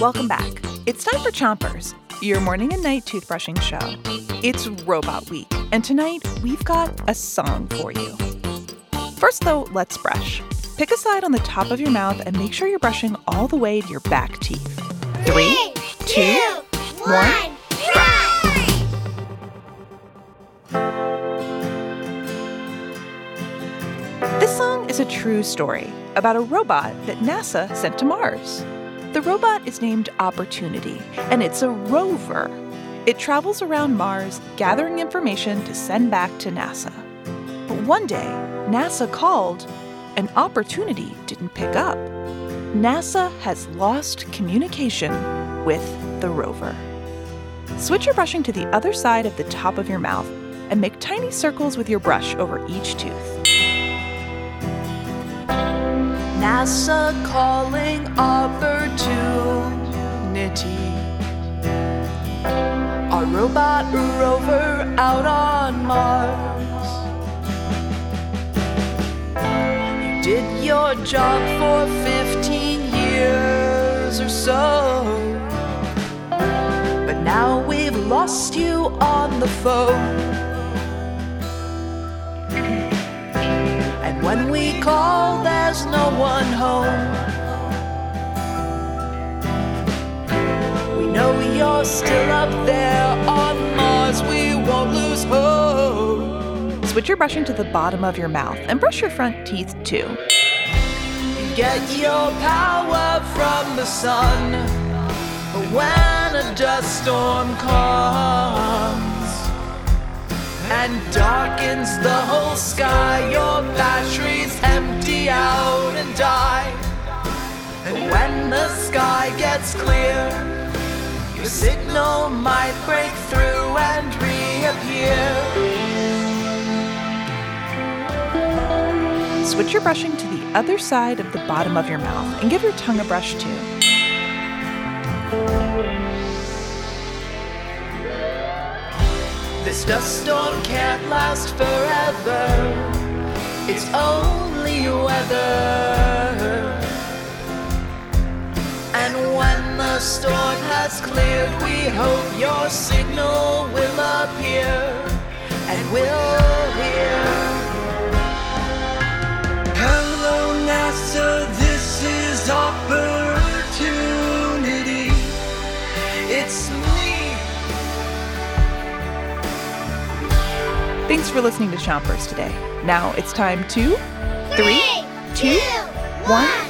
Welcome back. It's time for Chompers, your morning and night toothbrushing show. It's Robot Week, and tonight we've got a song for you. First, though, let's brush. Pick a side on the top of your mouth and make sure you're brushing all the way to your back teeth. Three, two, one. This song is a true story about a robot that NASA sent to Mars. The robot is named Opportunity, and it's a rover. It travels around Mars gathering information to send back to NASA. But one day, NASA called, and Opportunity didn't pick up. NASA has lost communication with the rover. Switch your brushing to the other side of the top of your mouth and make tiny circles with your brush over each tooth. NASA calling opportunity. Our robot rover out on Mars. You did your job for 15 years or so. But now we've lost you on the phone. And when we call, there's no you're still up there on Mars, we won't lose hope. Switch your brushing to the bottom of your mouth and brush your front teeth too. Get your power from the sun. But when a dust storm comes, and darkens the whole sky. Your batteries empty out and die. And when the sky gets clear, signal might break through and reappear. Switch your brushing to the other side of the bottom of your mouth and give your tongue a brush too. This dust storm can't last forever. It's only weather. Storm has cleared, we hope your signal will appear and we'll hear. Hello, NASA, this is opportunity. It's me. Thanks for listening to Chompers today. Now it's time to three, two, one, spit.